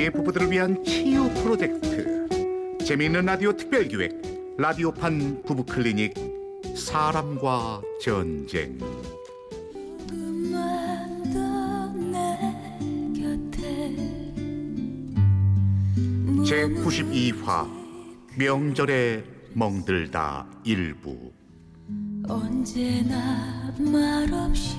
미의 부부들을 위한 치유 프로젝트. 재미있는 라디오 특별기획 라디오판 부부 클리닉 사람과 전쟁. 제 92화 명절에 멍들다 일부. 언제나 말없이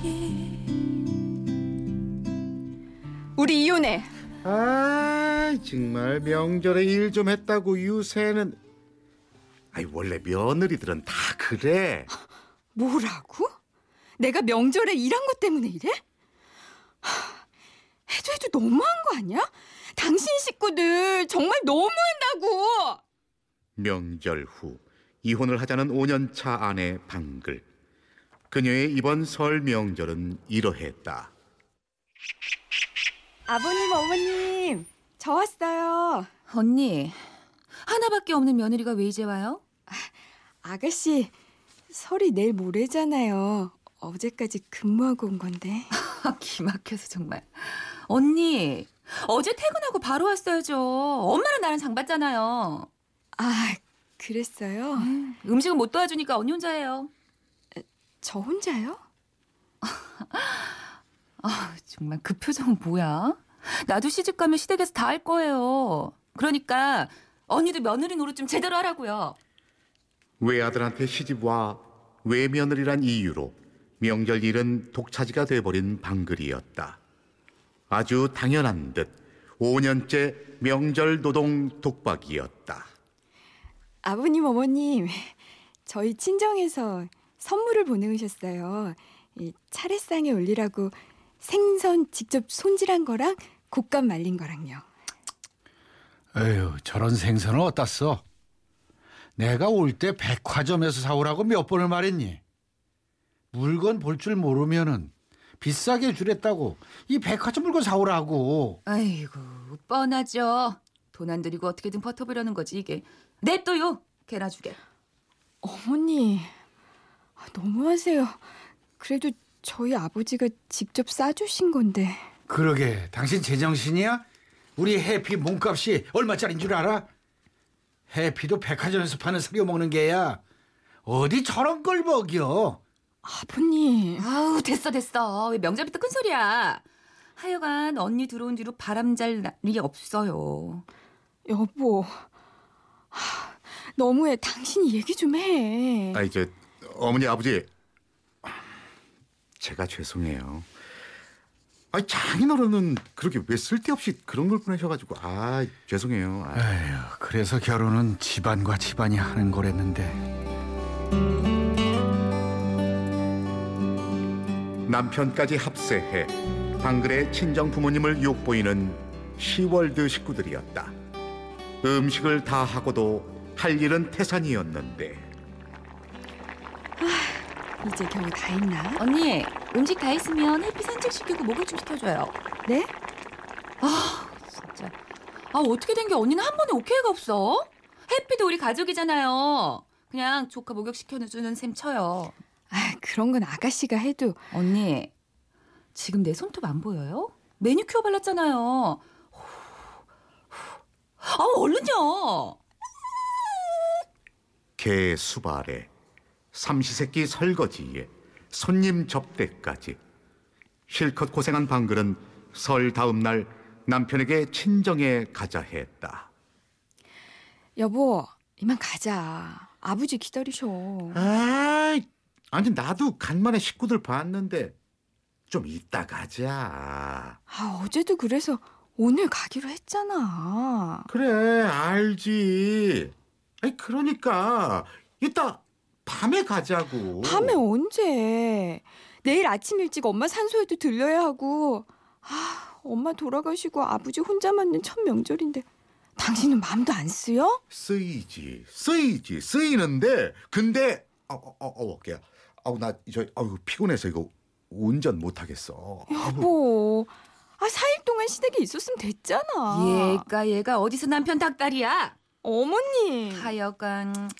우리 이혼해. 아 정말 명절에 일 좀 했다고 유세는 아이 원래 며느리들은 다 그래 뭐라고? 내가 명절에 일한 것 때문에 이래? 하, 해도 해도 너무한 거 아니야? 당신 식구들 정말 너무한다고. 명절 후 이혼을 하자는 5년차 아내 방글 그녀의 이번 설 명절은 이러했다 아버님, 어머님, 저 왔어요. 언니, 하나밖에 없는 며느리가 왜 이제 와요? 아가씨, 설이 내일 모레잖아요. 어제까지 근무하고 온 건데. 기막혀서 정말. 언니, 어제 퇴근하고 바로 왔어야죠. 엄마랑 나랑 장 봤잖아요. 아, 그랬어요? 음식은 못 도와주니까 언니 혼자 해요. 저 혼자요? 아, 정말 그 표정은 뭐야? 나도 시집 가면 시댁에서 다 할 거예요. 그러니까 언니도 며느리 노릇 좀 제대로 하라고요. 외아들한테 시집와 외며느리란 이유로 명절 일은 독차지가 돼버린 방글이었다 아주 당연한 듯 5년째 명절 노동 독박이었다 아버님, 어머님, 저희 친정에서 선물을 보내오셨어요. 이 차례상에 올리라고 생선 직접 손질한 거랑 곶감 말린 거랑요. 에휴, 저런 생선을 어디다 써? 내가 올 때 백화점에서 사오라고 몇 번을 말했니? 물건 볼 줄 모르면은 비싸게 주랬다고 이 백화점 물건 사오라고. 아이고, 뻔하죠. 돈 안 들이고 어떻게든 버텨보려는 거지, 이게. 냅둬요, 개나 주게. 어머니, 아, 너무하세요. 그래도 저희 아버지가 직접 싸주신 건데. 그러게, 당신 제정신이야? 우리 해피 몸값이 얼마짜린 줄 알아? 해피도 백화점에서 파는 사료 먹는 게야. 어디 저런 걸 먹여? 아버님, 아우, 됐어, 됐어. 왜 명절부터 큰 소리야. 하여간 언니 들어온 뒤로 바람 잘 날이 없어요. 여보. 하, 너무해. 당신이 얘기 좀 해. 아이 저 어머니 아버지 제가 죄송해요 아이 장인어른은 그렇게 왜 쓸데없이 그런 걸 보내셔가지고 아 죄송해요 아. 에휴, 그래서 결혼은 집안과 집안이 하는 거랬는데. 남편까지 합세해 방글의 친정 부모님을 욕보이는 시월드 식구들이었다. 음식을 다 하고도 할 일은 태산이었는데 이제 겨우 다 했나? 언니, 음식 다 했으면 해피 산책시키고 목욕 좀 시켜줘요. 네? 아, 진짜. 아, 어떻게 된 게 언니는 한 번에 오케이가 없어? 해피도 우리 가족이잖아요. 그냥 조카 목욕 시켜주는 셈 쳐요. 아, 그런 건 아가씨가 해도 언니, 지금 내 손톱 안 보여요? 매니큐어 발랐잖아요. 아, 얼른요. 개 수발에 삼시세끼 설거지에 손님 접대까지 실컷 고생한 방글은 설 다음 날 남편에게 친정에 가자 했다. 여보, 이만 가자. 아버지 기다리셔. 아, 아니 나도 간만에 식구들 봤는데 좀 이따 가자. 아, 어제도 그래서 오늘 가기로 했잖아. 그래 알지. 아니 그러니까 이따 밤에 가자고. 밤에 언제? 내일 아침 일찍 엄마 산소에도 들려야 하고. 아, 엄마 돌아가시고 아버지 혼자 맞는 첫 명절인데 당신은 마음도 안 쓰여? 쓰이지 쓰이지 쓰이는데 근데 어, 어, 어, 어 어깨야. 아우 나저 아우 피곤해서 이거 운전 못 하겠어. 여보, 아 4일 동안 시댁에 있었으면 됐잖아. 얘가 얘가 어디서 남편 닭다리야? 어머니. 하여간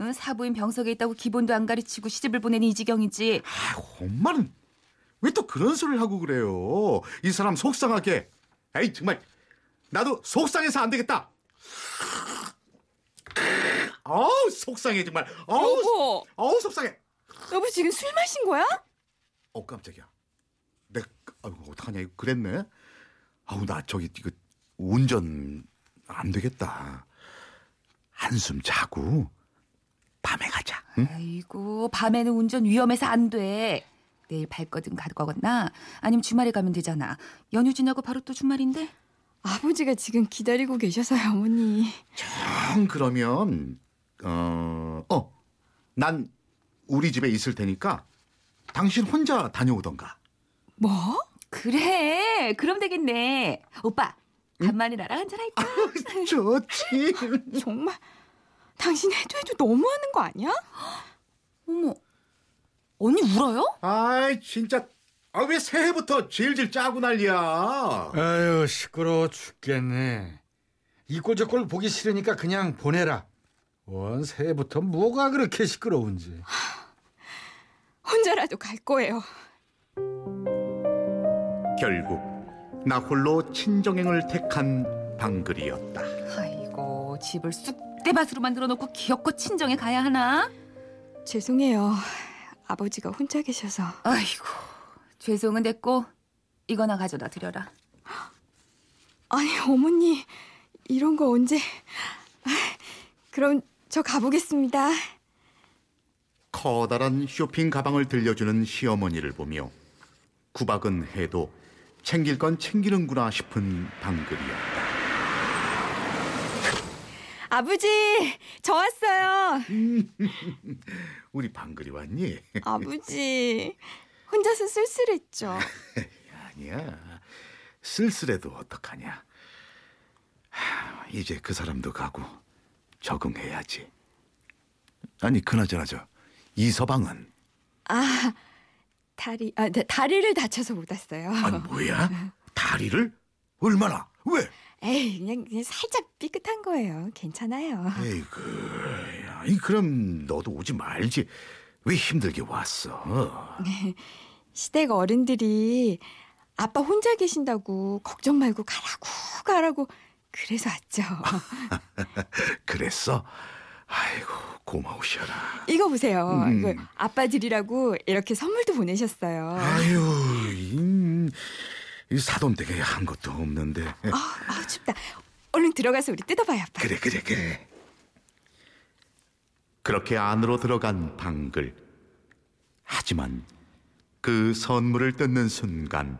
응, 사부인 병석에 있다고 기본도 안 가르치고 시집을 보내는 이 지경이지. 아, 엄마는 왜 또 그런 소리를 하고 그래요? 이 사람 속상하게. 에이 정말 나도 속상해서 안 되겠다. 어우 속상해 정말. 어우 여보, 어우 속상해. 여보 지금 술 마신 거야? 어 깜짝이야. 내 아이고 어떡하냐 이거 그랬네. 아우 나 저기 이거 운전 안 되겠다. 한숨 자고 밤에 가자. 응? 아이고 밤에는 운전 위험해서 안 돼. 내일 발거든 가거나 아니면 주말에 가면 되잖아. 연휴 지나고 바로 또 주말인데. 아버지가 지금 기다리고 계셔서요, 어머니. 형 그러면 어 어 난 우리 집에 있을 테니까 당신 혼자 다녀오던가. 뭐? 그래. 그럼 되겠네. 오빠 간만에 나랑 한잔 할까? 좋지. 정말 당신 해도 해도 너무하는 거 아니야? 어머. 언니 울어요? 아이 진짜 아 왜 새해부터 질질 짜고 난리야. 아유 시끄러워 죽겠네. 이꼴저꼴 보기 싫으니까 그냥 보내라. 원 새해부터 뭐가 그렇게 시끄러운지. 혼자라도 갈 거예요. 결국 나 홀로 친정행을 택한 방글이었다. 아이고 집을 쑥대밭으로 만들어 놓고 귀엽고 친정에 가야 하나? 죄송해요. 아버지가 혼자 계셔서. 아이고 죄송은 됐고 이거나 가져다 드려라. 아니, 어머니 이런 거 언제? 아, 그럼 저 가보겠습니다. 커다란 쇼핑 가방을 들려주는 시어머니를 보며 구박은 해도 챙길 건 챙기는구나 싶은 방글이었다. 아버지, 저 왔어요. 우리 방글이 왔니? 아버지, 혼자서 쓸쓸했죠. 아니야. 쓸쓸해도 어떡하냐. 하, 이제 그 사람도 가고 적응해야지. 아니 그나저나 저 이서방은 아, 다리, 아, 네, 다리를 다쳐서 못 왔어요. 아니 뭐야? 다리를 얼마나? 왜? 에이, 그냥, 그냥 살짝 삐끗한 거예요. 괜찮아요. 에이그, 야, 이 그럼 너도 오지 말지. 왜 힘들게 왔어? 시댁 어른들이 아빠 혼자 계신다고 걱정 말고 가라고 가라고 그래서 왔죠. 그랬어? 아이고 고마우셔라. 이거 보세요. 음. 이거 아빠 드리라고 이렇게 선물도 보내셨어요. 아유, 이, 이 사돈댁에 한 것도 없는데. 아, 아, 춥다. 얼른 들어가서 우리 뜯어봐요, 아빠. 그래 그래 그래. 그렇게 안으로 들어간 방글. 하지만 그 선물을 뜯는 순간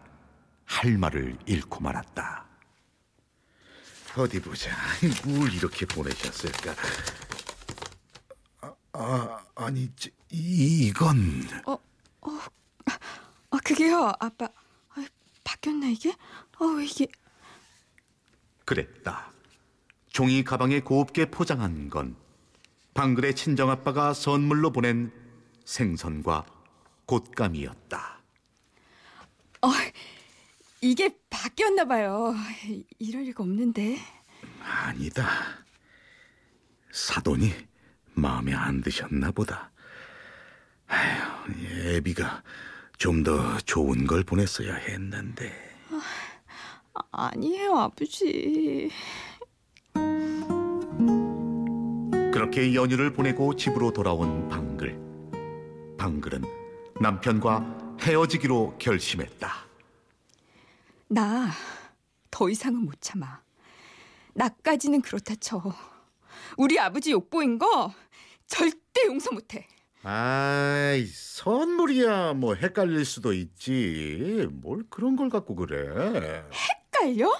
할 말을 잃고 말았다. 어디 보자. 뭘 이렇게 보내셨을까? 아, 아 아니 저, 이, 이건 아, 그게요, 아빠. 아, 바뀌었나 이게? 어, 이게 그랬다. 종이 가방에 곱게 포장한 건 방글의 친정 아빠가 선물로 보낸 생선과 곶감이었다. 어, 이게 바뀌었나 봐요. 이럴 리가 없는데. 아니다. 사돈이 마음에 안 드셨나 보다. 아휴, 애비가 좀 더 좋은 걸 보냈어야 했는데. 아, 아니에요, 아버지. 그렇게 연휴를 보내고 집으로 돌아온 방글. 방글은 남편과 헤어지기로 결심했다. 나 더 이상은 못 참아. 나까지는 그렇다 쳐. 우리 아버지 욕보인 거 절대 용서 못해. 아이, 선물이야 뭐 헷갈릴 수도 있지. 뭘 그런 걸 갖고 그래. 헷갈려?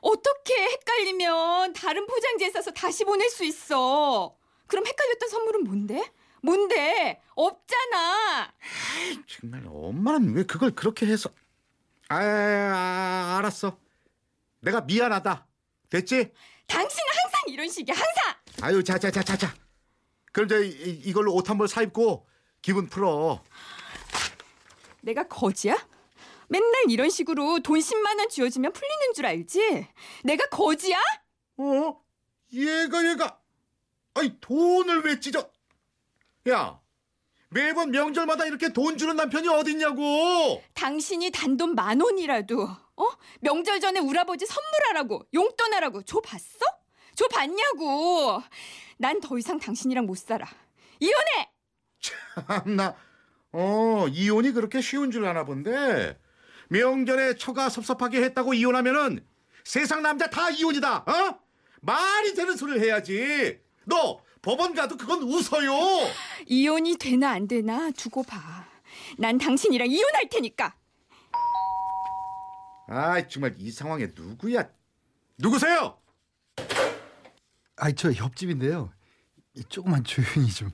어떻게 헷갈리면 다른 포장지에 싸서 다시 보낼 수 있어? 그럼 헷갈렸던 선물은 뭔데? 뭔데? 없잖아. 정말 엄마는 왜 그걸 그렇게 해서? 아, 아 알았어. 내가 미안하다. 됐지? 당신은 항상 이런 식이야. 항상. 아유, 자자자자자. 그럼 저 이, 이걸로 옷 한 벌 사입고 기분 풀어. 내가 거지야? 맨날 이런 식으로 돈 10만 원 쥐어주면 풀리는 줄 알지? 내가 거지야? 어? 얘가 얘가. 아니 돈을 왜 찢어? 야, 매번 명절마다 이렇게 돈 주는 남편이 어딨냐고. 당신이 단돈 만 원이라도 어? 명절 전에 우리 아버지 선물하라고 용돈하라고 줘 봤어? 줘 봤냐고. 난 더 이상 당신이랑 못 살아. 이혼해. 참나 어 이혼이 그렇게 쉬운 줄 아나 본데 명절에 처가 섭섭하게 했다고 이혼하면은 세상 남자 다 이혼이다 어 말이 되는 소리를 해야지 너 법원 가도 그건 웃어요 이혼이 되나 안 되나 두고 봐. 난 당신이랑 이혼할 테니까. 아 정말 이 상황에 누구야 누구세요 아이 저 옆집인데요. 이 조금만 조용히 좀.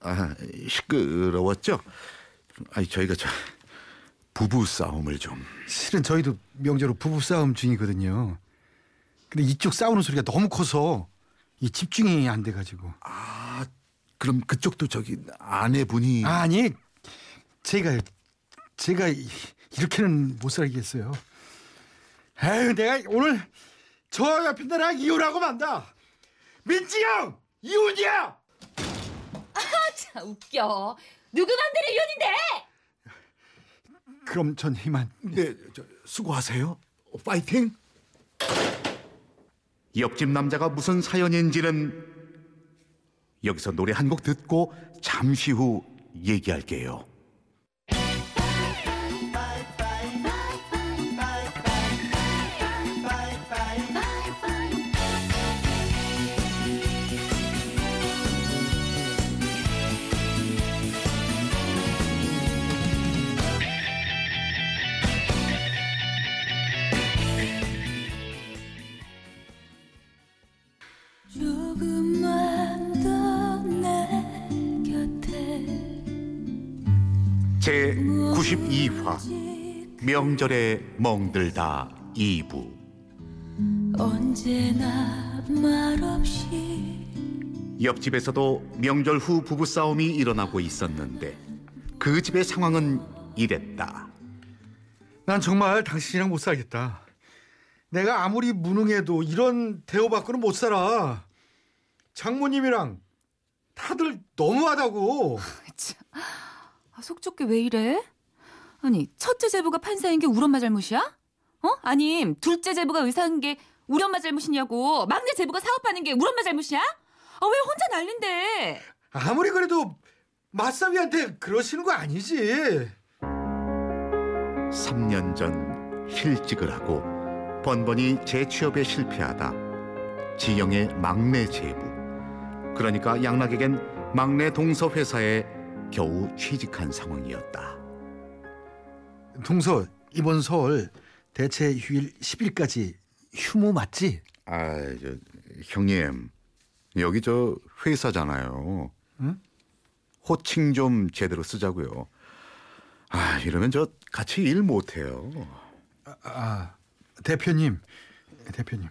아 시끄러웠죠 아니 저희가 저 부부 싸움을 좀 실은 저희도 명절 후 부부 싸움 중이거든요. 근데 이쪽 싸우는 소리가 너무 커서 이 집중이 안 돼가지고. 아, 그럼 그쪽도 저기 아내분이 아니 제가 제가 이- 이렇게는 못 살겠어요. 에휴 내가 오늘 저 옆에 나랑 이혼하고 만다. 민지 형 이혼이야. 참 웃겨. 누구 맘대로 이혼인데? 그럼 전 이만. 네, 저, 수고하세요. 어, 파이팅. 옆집 남자가 무슨 사연인지는 여기서 노래 한 곡 듣고 잠시 후 얘기할게요. 제 92화 명절에 멍들다 2부 언제나 말없이 옆집에서도 명절 후 부부싸움이 일어나고 있었는데 그 집의 상황은 이랬다. 난 정말 당신이랑 못 살겠다. 내가 아무리 무능해도 이런 대우 받고는 못 살아. 장모님이랑 다들 너무하다고. 아, 속 좁게 왜 이래? 아니 첫째 제부가 판사인 게 우리 엄마 잘못이야? 어? 아님 둘째 제부가 의사인 게 우리 엄마 잘못이냐고 막내 제부가 사업하는 게 우리 엄마 잘못이야? 아 왜 혼자 난린데? 아무리 그래도 맞사위한테 그러시는 거 아니지. 3년 전 실직을 하고 번번이 재취업에 실패하다 지영의 막내 제부 그러니까 양락에겐 막내 동서 회사에 겨우 취직한 상황이었다. 동서 이번 설 대체 휴일 10일까지 휴무 맞지? 아, 저, 형님 여기 저 회사잖아요. 응? 호칭 좀 제대로 쓰자고요. 아 이러면 저 같이 일 못해요. 아 대표님 대표님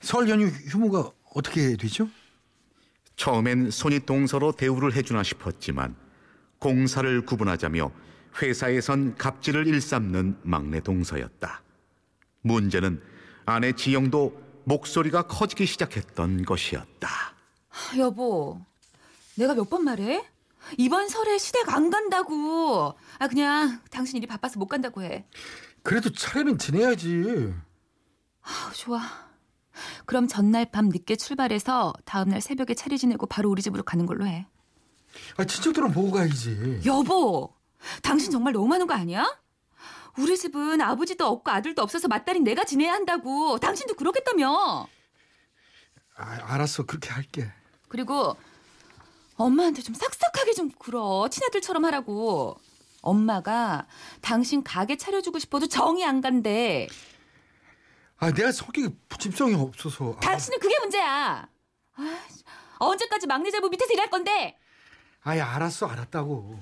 설 연휴 휴무가 어떻게 되죠? 처음엔 손이 동서로 대우를 해주나 싶었지만 공사를 구분하자며 회사에선 갑질을 일삼는 막내 동서였다. 문제는 아내 지영도 목소리가 커지기 시작했던 것이었다. 아, 여보, 내가 몇 번 말해? 이번 설에 시댁 안 간다고. 아 그냥 당신 일이 바빠서 못 간다고 해. 그래도 차례는 지내야지. 아, 좋아. 그럼 전날 밤 늦게 출발해서 다음날 새벽에 차례 지내고 바로 우리 집으로 가는 걸로 해. 아 친척들은 보고 가야지. 여보, 당신 정말 너무하는 거 아니야? 우리 집은 아버지도 없고 아들도 없어서 맏딸인 내가 지내야 한다고. 당신도 그러겠다며. 아, 알았어 그렇게 할게. 그리고 엄마한테 좀 싹싹하게 좀 굴어. 친아들처럼 하라고. 엄마가 당신 가게 차려주고 싶어도 정이 안 간대. 아 내가 성격이 부침성이 없어서. 아, 당신은 그게 문제야. 아, 언제까지 막내 제부 밑에서 일할 건데? 아예 알았어 알았다고.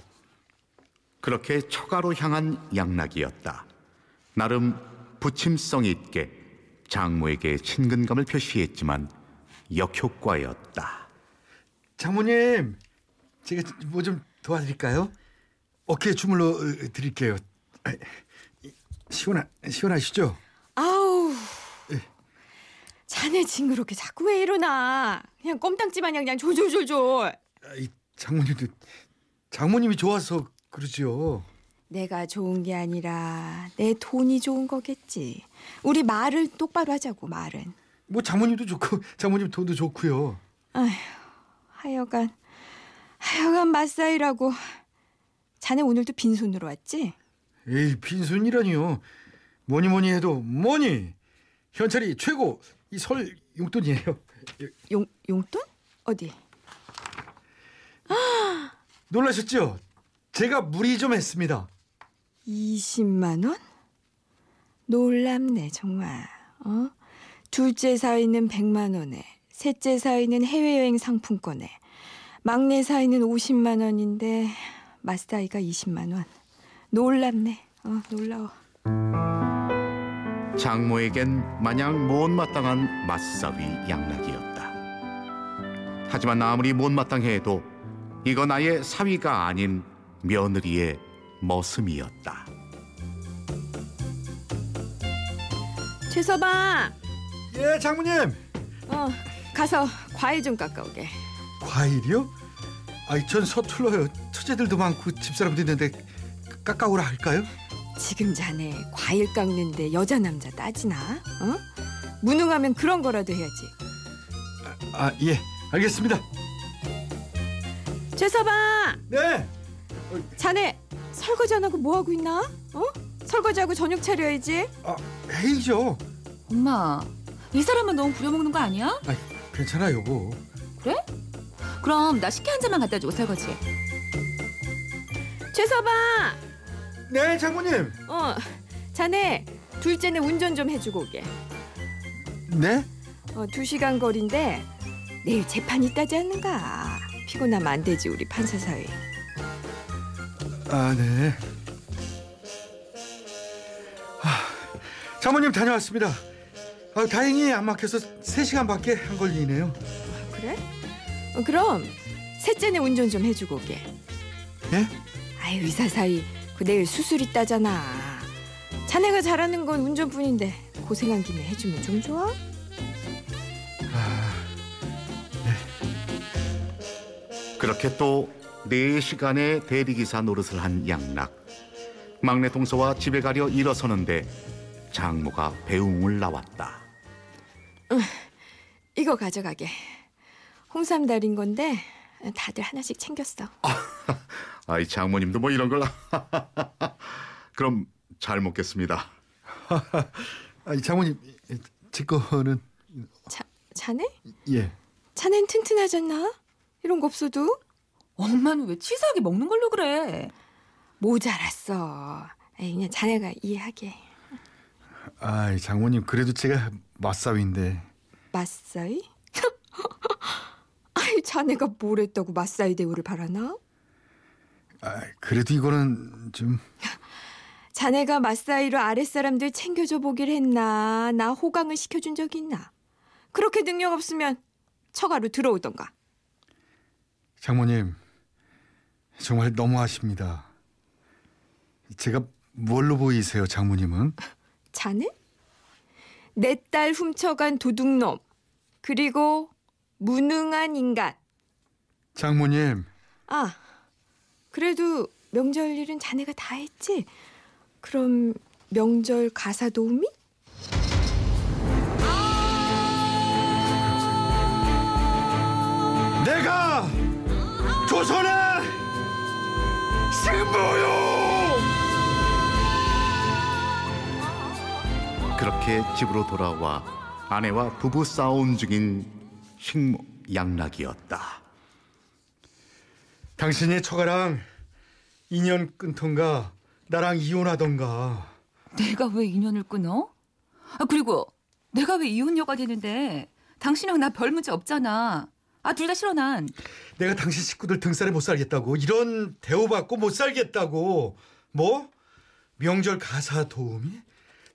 그렇게 처가로 향한 양락이었다. 나름 부침성 있게 장모에게 친근감을 표시했지만 역효과였다. 장모님 제가 뭐 좀 도와드릴까요? 어깨 주물러 어, 드릴게요. 아, 시원하 시원하시죠? 아우. 자네 징그럽게 자꾸 왜 이러나. 그냥 껌딱지 마냥 그냥 졸졸졸졸. 아, 이 장모님도 장모님이 좋아서 그러지요. 내가 좋은 게 아니라 내 돈이 좋은 거겠지. 우리 말을 똑바로 하자고 말은. 뭐 장모님도 좋고 장모님 돈도 좋고요. 아휴, 하여간 하여간 맞사이라고. 자네 오늘도 빈손으로 왔지? 에이 빈손이라니요. 뭐니 뭐니 해도 뭐니 현찰이 최고 이 설 용돈이에요. 용 용돈? 어디? 놀라셨죠? 제가 무리 좀 했습니다. 20만 원? 놀랍네 정말. 어? 둘째 사위는 100만 원에, 셋째 사위는 해외여행 상품권에, 막내 사위는 50만 원인데 맞사이가 20만 원. 놀랍네. 어, 놀라워. 장모에겐 마냥 못마땅한 맞사위 양락이었다. 하지만 아무리 못마땅해도 이건 아예 사위가 아닌 며느리의 머슴이었다. 최서방, 예 장모님 어, 가서 과일 좀 깎아오게. 과일이요? 아이 전 서툴러요. 처제들도 많고 집사람도 있는데 깎아오라 할까요? 지금 자네 과일 깎는데 여자 남자 따지나? 어? 무능하면 그런 거라도 해야지. 아예 알겠습니다. 최서방, 네. 자네 설거지 안 하고 뭐 하고 있나? 어? 설거지하고 저녁 차려야지. 아 회의죠. 엄마, 이 사람은 너무 부려먹는 거 아니야? 아 괜찮아 여보. 그래? 그럼 나 식혜 한 잔만 갖다 주고 설거지. 최서방, 네 장모님. 어, 자네 둘째는 운전 좀 해주고 오게. 네? 어, 두 시간 거리인데 내일 재판 있다지 않는가? 피곤하면 안 되지 우리 판사 사이. 아 네. 아, 장모님 다녀왔습니다. 아, 다행히 안 막혀서 3시간밖에 안 걸리네요. 그래? 어, 그럼 셋째는 운전 좀 해주고 오게. 예? 아유 의사 사이 그 내일 수술 있다잖아. 자네가 잘하는 건 운전뿐인데 고생한 김에 해주면 좀 좋아? 아, 그렇게 또 4시간의 대리기사 노릇을 한 양락. 막내 동서와 집에 가려 일어서는데 장모가 배웅을 나왔다. 이거 가져가게. 홍삼 달인 건데 다들 하나씩 챙겼어. 아이 장모님도 뭐 이런 걸 그럼 잘 먹겠습니다. 아, 장모님 제 거는 자, 자네? 예. 자넨 튼튼하잖아. 이런 거 없어도 엄마는 왜 치사하게 먹는 걸로 그래? 모자랐어. 에이, 그냥 자네가 이해하게. 아, 장모님 그래도 제가 맞사위인데. 맞사이? 자네가 뭘 했다고 맞사이 대우를 바라나? 아, 그래도 이거는 좀 자네가 맞사이로 아랫사람들 챙겨줘 보길 했나? 나 호강을 시켜준 적 있나? 그렇게 능력 없으면 처가로 들어오던가. 장모님 정말 너무하십니다. 제가 뭘로 보이세요, 장모님은? 자네? 내 딸 훔쳐간 도둑놈. 그리고 무능한 인간. 장모님, 아, 그래도 명절 일은 자네가 다 했지? 그럼 명절 가사 도우미? 내가 조선의 승부요! 그렇게 집으로 돌아와 아내와 부부 싸움 중인 식모 양락이었다. 당신이 처가랑 인연 끊던가 나랑 이혼하던가 내가 왜 인연을 끊어? 아 그리고 내가 왜 이혼녀가 되는데 당신이랑 나 별 문제 없잖아. 아 둘 다 싫어 난. 내가 당신 식구들 등살에 못 살겠다고 이런 대우받고 못 살겠다고 뭐 명절 가사 도우미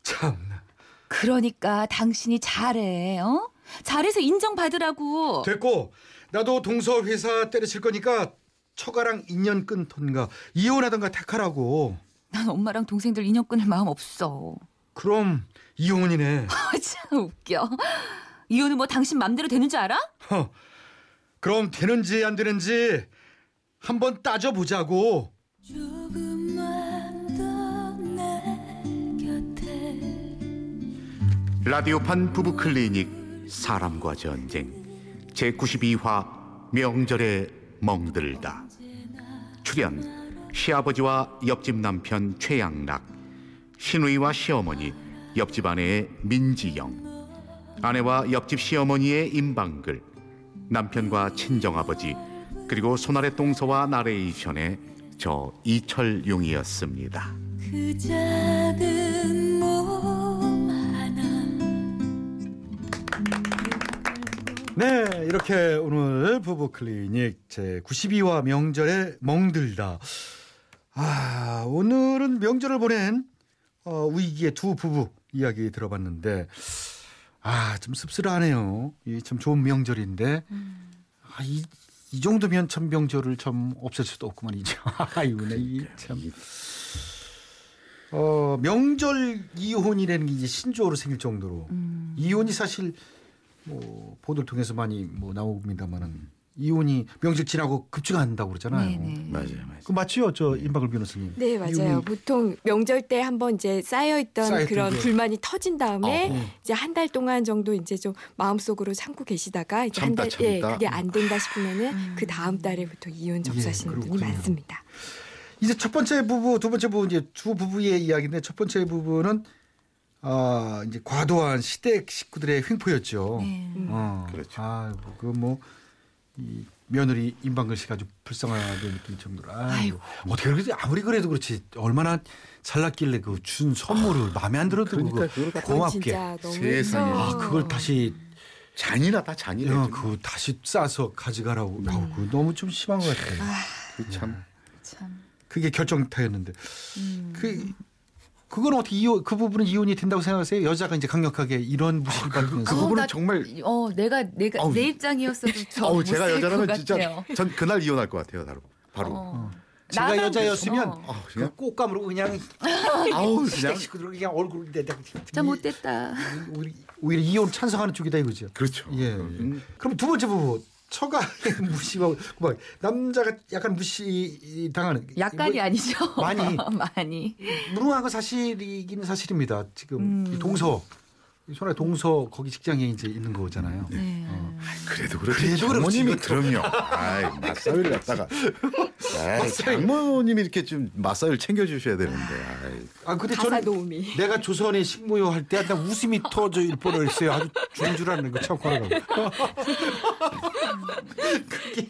참나 그러니까 당신이 잘해. 어? 잘해서 인정받으라고. 됐고 나도 동서 회사 때려칠 거니까 처가랑 인연 끊던가 이혼하던가 택하라고. 난 엄마랑 동생들 인연 끊을 마음 없어. 그럼 이혼이네. 아, 참 웃겨. 이혼은 뭐 당신 맘대로 되는 줄 알아? 허, 그럼 되는지 안 되는지 한번 따져보자고. 라디오판 부부클리닉 사람과 전쟁 제92화 명절에 멍들다 출연 시아버지와 옆집 남편 최양락 신우이와 시어머니 옆집 아내의 민지영 아내와 옆집 시어머니의 임방글 남편과 친정아버지 그리고 손아래 동서와 나레이션의 저 이철용이었습니다. 그 이렇게 오늘 부부 클리닉 제 92화 명절에 멍들다. 아, 오늘은 명절을 보낸 어, 위기의 두 부부 이야기 들어봤는데 아, 좀 씁쓸하네요. 이참 좋은 명절인데 아, 이, 이 정도면 참 명절을 참 없앨 수도 없구만 이제. 아이고, 네, 참. 어, 명절 이혼이라는 게 이제 신조어로 생길 정도로 이혼이 사실 뭐 보도를 통해서 많이 뭐 나옵니다만은 이혼이 명절 지나고 급증한다고 그러잖아요. 네네. 맞아요, 맞아요. 그 맞죠, 저 임박을 변호사님. 네, 맞아요. 보통 명절 때 한번 이제 쌓여있던 쌓였던 그런 게. 불만이 터진 다음에 어, 어. 이제 한 달 동안 정도 이제 좀 마음속으로 참고 계시다가 이제 한 참다, 달, 예, 참다. 그게 안 된다 싶으면은 음. 그 다음 달에 보통 이혼 접수하시는 분이 그렇군요. 많습니다. 이제 첫 번째 부부, 두 번째 부부 이제 두 부부의 이야기인데 첫 번째 부부는 아 이제 과도한 시댁 식구들의 횡포였죠. 네. 어, 그렇죠. 아, 그뭐 이 며느리 임방글 씨가 아주 불쌍하게 느낄 정도로. 아이고. 어떻게 그렇게 아무리 그래도 그렇지 얼마나 잘났길래 그 준 선물을 마음에 안 들어도 그러니까 그건 고맙게. 세상에. 어. 아, 그걸 다시 잔인하다, 잔인해. 어, 좀. 그 다시 싸서 가져가라고. 아우, 그거 너무 좀 심한 것 같아요. 그 참. 참. 그게 결정타였는데. 음. 그 그건 어떻게 이혼 그 부분은 이혼이 된다고 생각하세요? 여자가 이제 강력하게 이런 무시를 받으면서 그 부분은 나- 정말 어 내가 내가 아우. 내 입장이었어도 저 어우 못 제가 살 여자라면 것 진짜. 전 그날 이혼할 것 같아요 바로 바로 어. 제가 나만 여자였으면 어. 어, 그 꽃감으로 그냥 아우 그냥 식구들 그냥 얼굴 내다 진짜 못됐다. 오히려, 오히려 이혼 찬성하는 쪽이다 이거죠. 그렇죠 예. 예. 음, 그럼 두 번째 부부 처가 무시하고 막 남자가 약간 무시 당하는 약간이 뭐, 아니죠. 많이. 많이. 무능한 건 사실이기는 사실입니다. 지금 음. 이 동서 이 손에 동서 거기 직장에 이제 있는 거잖아요. 네. 어. 그래도 그렇지 그래도 장모님이. 그럼요 아이 맞사위를 갖다가 에이, 장모님이 이렇게 좀 맞사위를 챙겨주셔야 되는데 아이. 아 근데 저는 도우미. 내가 조선의 식무요 할때나 웃음이 터질 뻔했어요. 아주 죽는 줄 거참 화나고. 그게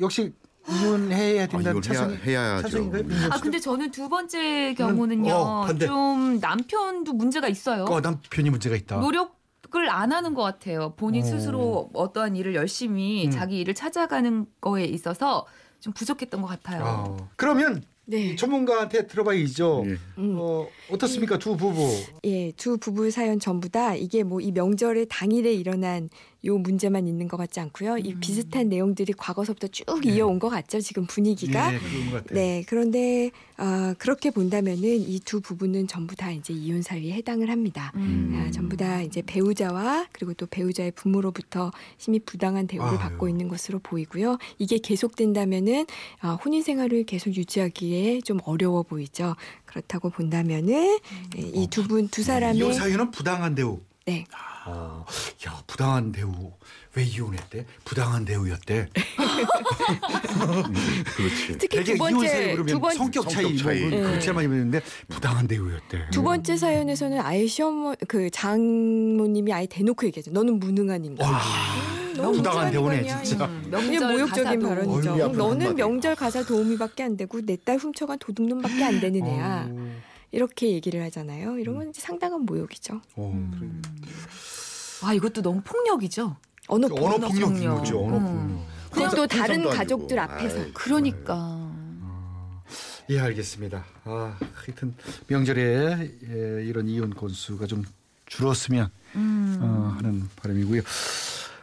역시 이혼해야 된다는 아, 찬성이 이혼해야- 해야죠. 찬성인가요? 음. 민정 아? 근데 저는 두 번째 경우는요 어. 좀 남편도 문제가 있어요. 어, 남편이 문제가 있다. 노력 을 안 하는 것 같아요. 본인 어. 스스로 어떠한 일을 열심히 음. 자기 일을 찾아가는 거에 있어서 좀 부족했던 것 같아요. 아, 그러면 네. 이 전문가한테 들어봐야죠. 예. 음. 어, 어떻습니까 두 부부? 예, 두 부부 사연 전부 다 이게 뭐 이 명절의 당일에 일어난 요 문제만 있는 것 같지 않고요. 이 음. 비슷한 내용들이 과거서부터 쭉 네. 이어온 것 같죠. 지금 분위기가. 예, 그런 것 같아요. 네, 그런데 아, 그렇게 본다면은 이 두 부부는 전부 다 이제 이혼 사유에 해당을 합니다. 음. 아, 전부 다 이제 배우자와 그리고 또 배우자의 부모로부터 심히 부당한 대우를 아유. 받고 있는 것으로 보이고요. 이게 계속된다면은 아, 혼인 생활을 계속 유지하기에 좀 어려워 보이죠. 그렇다고 본다면은 이두분두 사람의 이혼 사유는 부당한 대우. 네. 어, 야 부당한 대우 왜 이혼했대? 부당한 대우였대. 그렇지 특히 두 번째 두 번, 성격 차이, 성격 차이. 뭐 네. 그렇게 많이 보는데 부당한 대우였대. 두 번째 사연에서는 아예 시어머 그 장모님이 아예 대놓고 얘기하죠. 너는 무능한 인간. 와, 음, 너무 부당한 대우네. 진짜. 음, 명절 모욕적인 발언이죠. 어휴, 너는. 명절 가사 도우미밖에 안 되고 내 딸 훔쳐간 도둑놈밖에 안 되는 애야. 어, 이렇게 얘기를 하잖아요. 이러면 이제 상당한 모욕이죠. 어, 음. 아 이것도 너무 폭력이죠. 언어. 언어 폭력. 폭력인 폭력. 거죠. 언어 음. 폭력. 그리고 또 다른 가족들 아니고. 앞에서. 아이, 그러니까. 예, 알겠습니다. 아, 하여튼 명절에 예, 이런 이혼 건수가 좀 줄었으면 음. 어, 하는 바람이고요.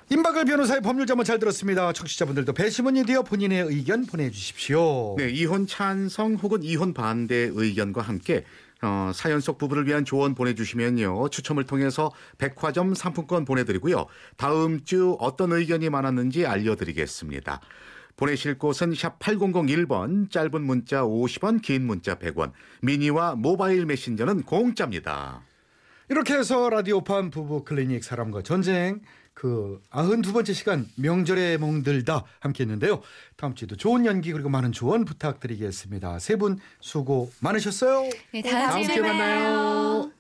임박을 변호사의 법률 자문 잘 들었습니다. 청취자분들도 배심원이 되어 본인의 의견 보내주십시오. 네, 이혼 찬성 혹은 이혼 반대 의견과 함께 어, 사연 속 부부를 위한 조언 보내주시면요 추첨을 통해서 백화점 상품권 보내드리고요 다음 주 어떤 의견이 많았는지 알려드리겠습니다. 보내실 곳은 샵 8001번 짧은 문자 50원 긴 문자 100원 미니와 모바일 메신저는 공짜입니다. 이렇게 해서 라디오판 부부 클리닉 사람과 전쟁 그 아흔 두 번째 시간 명절에 멍들다 함께 했는데요. 다음 주에도 좋은 연기 그리고 많은 조언 부탁드리겠습니다. 세 분 수고 많으셨어요. 네, 다음 주에 만나요.